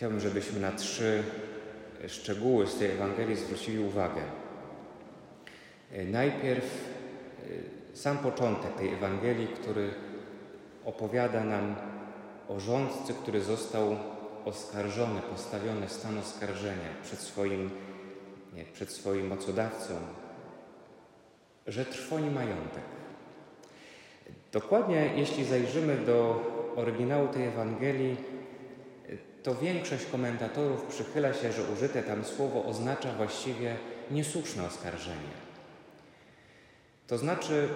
chciałbym, żebyśmy na trzy szczegóły z tej Ewangelii zwrócili uwagę. Najpierw sam początek tej Ewangelii, który opowiada nam o rządcy, który został oskarżony, postawiony w stan oskarżenia przed swoim, nie, przed swoim mocodawcą, że trwoni majątek. Dokładnie, jeśli zajrzymy do oryginału tej Ewangelii, to większość komentatorów przychyla się, że użyte tam słowo oznacza właściwie niesłuszne oskarżenie. To znaczy,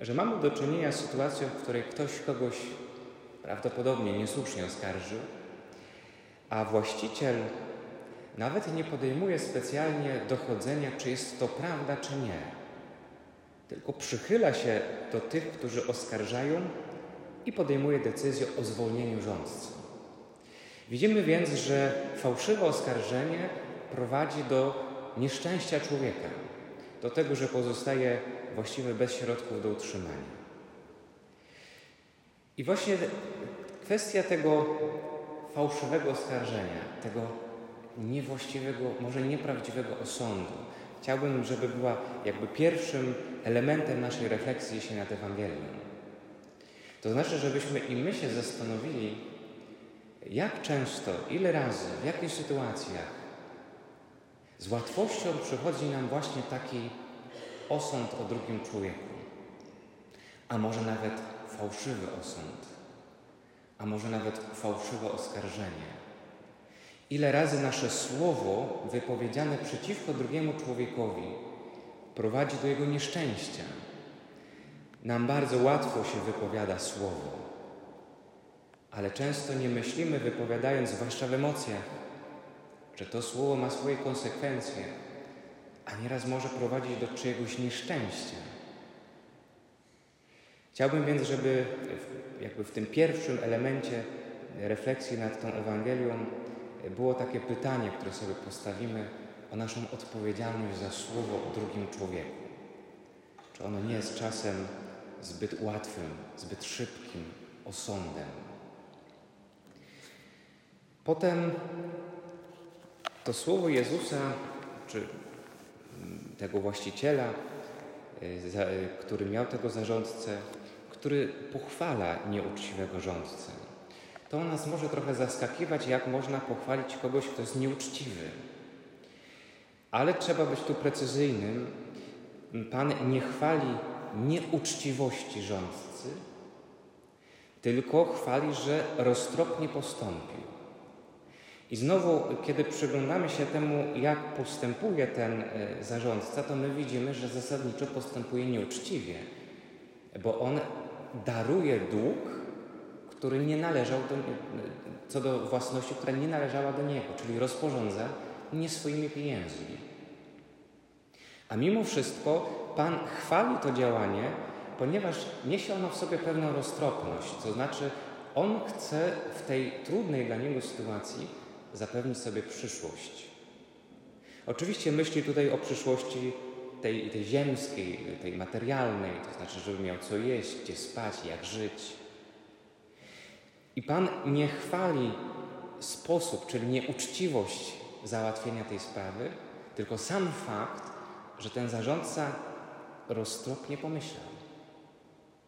że mamy do czynienia z sytuacją, w której ktoś kogoś prawdopodobnie niesłusznie oskarżył, a właściciel nawet nie podejmuje specjalnie dochodzenia, czy jest to prawda, czy nie. Tylko przychyla się do tych, którzy oskarżają i podejmuje decyzję o zwolnieniu rządcy. Widzimy więc, że fałszywe oskarżenie prowadzi do nieszczęścia człowieka, do tego, że pozostaje właściwie bez środków do utrzymania. I właśnie kwestia tego fałszywego oskarżenia, tego niewłaściwego, może nieprawdziwego osądu, chciałbym, żeby była jakby pierwszym elementem naszej refleksji się nad Ewangelią. To znaczy, żebyśmy i my się zastanowili, jak często, ile razy, w jakich sytuacjach z łatwością przychodzi nam właśnie taki osąd o drugim człowieku, a może nawet fałszywy osąd, a może nawet fałszywe oskarżenie. Ile razy nasze słowo wypowiedziane przeciwko drugiemu człowiekowi prowadzi do jego nieszczęścia. Nam bardzo łatwo się wypowiada słowo, ale często nie myślimy, wypowiadając, zwłaszcza w emocjach, że to słowo ma swoje konsekwencje, a nieraz może prowadzić do czyjegoś nieszczęścia. Chciałbym więc, żeby jakby w tym pierwszym elemencie refleksji nad tą Ewangelią było takie pytanie, które sobie postawimy o naszą odpowiedzialność za słowo o drugim człowieku. Czy ono nie jest czasem zbyt łatwym, zbyt szybkim osądem? Potem to słowo Jezusa, czy tego właściciela, który miał tego zarządcę, który pochwala nieuczciwego rządcę. To nas może trochę zaskakiwać, jak można pochwalić kogoś, kto jest nieuczciwy. Ale trzeba być tu precyzyjnym. Pan nie chwali nieuczciwości rządcy, tylko chwali, że roztropnie postąpił. I znowu, kiedy przyglądamy się temu, jak postępuje ten e, zarządca, to my widzimy, że zasadniczo postępuje nieuczciwie, bo on daruje dług, który nie należał do, co do własności, która nie należała do niego, czyli rozporządza nie swoimi pieniędzmi. A mimo wszystko Pan chwali to działanie, ponieważ niesie ono w sobie pewną roztropność, to znaczy On chce w tej trudnej dla niego sytuacji zapewnić sobie przyszłość. Oczywiście myśli tutaj o przyszłości tej, tej ziemskiej, tej materialnej, to znaczy, żeby miał co jeść, gdzie spać, jak żyć. I Pan nie chwali sposób, czyli nieuczciwość załatwienia tej sprawy, tylko sam fakt, że ten zarządca roztropnie pomyślał.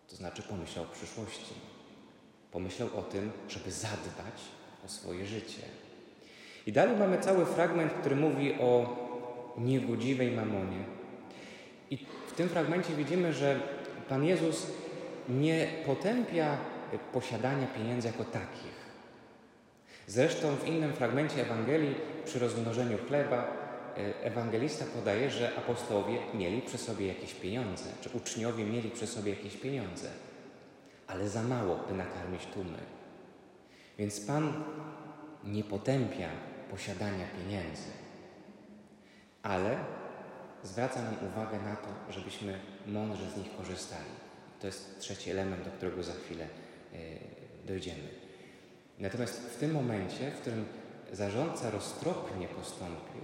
To znaczy pomyślał o przyszłości. Pomyślał o tym, żeby zadbać o swoje życie. I dalej mamy cały fragment, który mówi o niegodziwej mamonie. I w tym fragmencie widzimy, że Pan Jezus nie potępia posiadania pieniędzy jako takich. Zresztą w innym fragmencie Ewangelii przy rozmnożeniu chleba e, ewangelista podaje, że apostołowie mieli przy sobie jakieś pieniądze, czy uczniowie mieli przy sobie jakieś pieniądze, ale za mało, by nakarmić tłumy. Więc Pan nie potępia posiadania pieniędzy, ale zwraca nam uwagę na to, żebyśmy mądrze z nich korzystali. To jest trzeci element, do którego za chwilę e, dojdziemy. Natomiast w tym momencie, w którym zarządca roztropnie postąpił,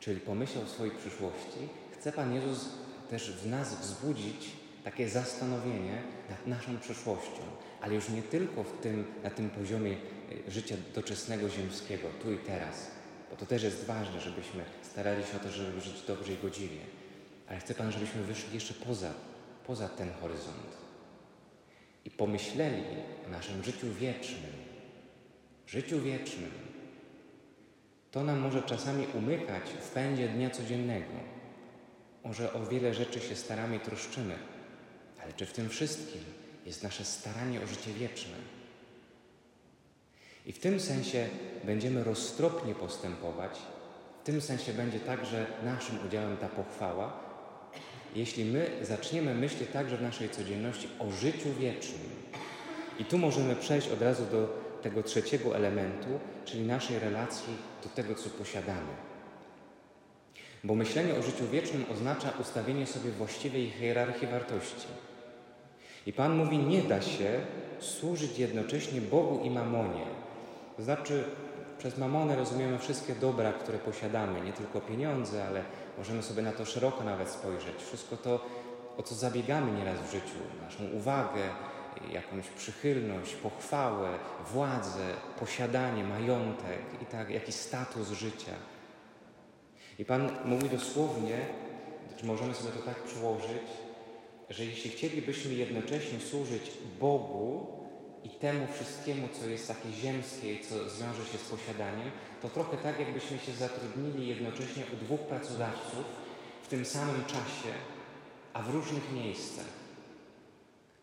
czyli pomyślał o swojej przyszłości, chce Pan Jezus też w nas wzbudzić takie zastanowienie nad naszą przyszłością, ale już nie tylko w tym, na tym poziomie y, życia doczesnego, ziemskiego, tu i teraz, bo to też jest ważne, żebyśmy starali się o to, żeby żyć dobrze i godziwie. Ale chcę Pan, żebyśmy wyszli jeszcze poza, poza ten horyzont i pomyśleli o naszym życiu wiecznym. Życiu wiecznym. To nam może czasami umykać w pędzie dnia codziennego. Może o wiele rzeczy się staramy i troszczymy, ale czy w tym wszystkim jest nasze staranie o życie wieczne? I w tym sensie będziemy roztropnie postępować, w tym sensie będzie także naszym udziałem ta pochwała, jeśli my zaczniemy myśleć także w naszej codzienności o życiu wiecznym. I tu możemy przejść od razu do tego trzeciego elementu, czyli naszej relacji do tego, co posiadamy. Bo myślenie o życiu wiecznym oznacza ustawienie sobie właściwej hierarchii wartości. I Pan mówi, nie da się służyć jednocześnie Bogu i mamonie. To znaczy, przez mamonę rozumiemy wszystkie dobra, które posiadamy, nie tylko pieniądze, ale możemy sobie na to szeroko nawet spojrzeć. Wszystko to, o co zabiegamy nieraz w życiu, naszą uwagę, jakąś przychylność, pochwałę, władzę, posiadanie, majątek i tak, jakiś status życia. I Pan mówi dosłownie, czy możemy sobie to tak przełożyć, że jeśli chcielibyśmy jednocześnie służyć Bogu i temu wszystkiemu, co jest takie ziemskie i co zwiąże się z posiadaniem, to trochę tak, jakbyśmy się zatrudnili jednocześnie u dwóch pracodawców w tym samym czasie, a w różnych miejscach.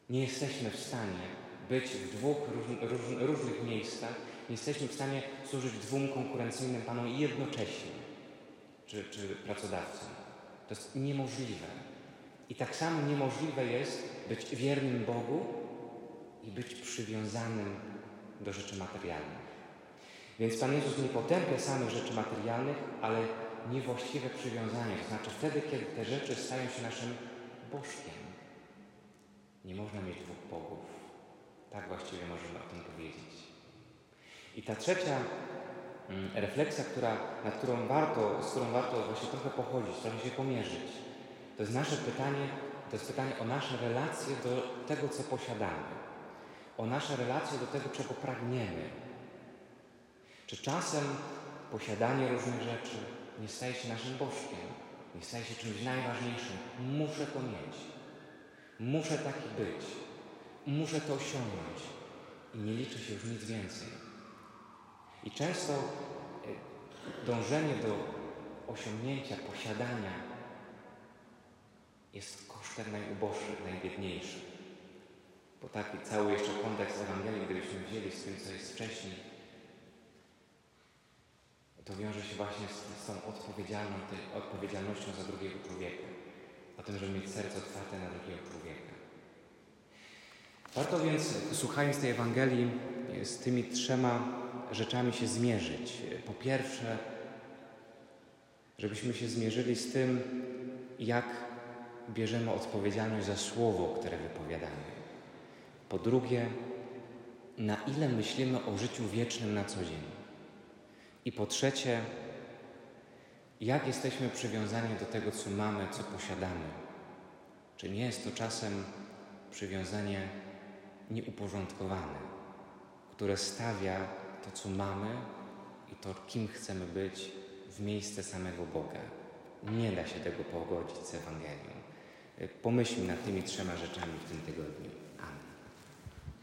Nie jesteśmy w stanie być w dwóch róż, róż, różnych miejscach, nie jesteśmy w stanie służyć dwóm konkurencyjnym Panom jednocześnie, czy, czy pracodawcom. To jest niemożliwe. I tak samo niemożliwe jest być wiernym Bogu i być przywiązanym do rzeczy materialnych. Więc Pan Jezus nie potępia samych rzeczy materialnych, ale niewłaściwe przywiązanie. To znaczy wtedy, kiedy te rzeczy stają się naszym bożkiem. Nie można mieć dwóch bogów. Tak właściwie możemy o tym powiedzieć. I ta trzecia mm, refleksja, która, nad którą warto, z którą warto właśnie trochę pochodzić, trochę się pomierzyć, to jest nasze pytanie, to jest pytanie o nasze relacje do tego, co posiadamy. O nasze relacje do tego, czego pragniemy. Czy czasem posiadanie różnych rzeczy nie staje się naszym bożkiem, nie staje się czymś najważniejszym. Muszę to mieć. Muszę taki być. Muszę to osiągnąć. I nie liczy się już nic więcej. I często e, dążenie do osiągnięcia, posiadania jest kosztem najuboższych, najbiedniejszych. Bo taki cały jeszcze kontekst Ewangelii, gdybyśmy wzięli z tym, co jest wcześniej, to wiąże się właśnie z, z tą odpowiedzialnością za drugiego człowieka o tym, żeby mieć serce otwarte na drugiego człowieka. Warto więc, słuchając tej Ewangelii, z tymi trzema rzeczami się zmierzyć. Po pierwsze, żebyśmy się zmierzyli z tym, jak bierzemy odpowiedzialność za słowo, które wypowiadamy. Po drugie, na ile myślimy o życiu wiecznym na co dzień. I po trzecie, jak jesteśmy przywiązani do tego, co mamy, co posiadamy. Czy nie jest to czasem przywiązanie nieuporządkowane, które stawia to, co mamy i to, kim chcemy być, w miejsce samego Boga. Nie da się tego pogodzić z Ewangelią. Pomyślmy nad tymi trzema rzeczami w tym tygodniu.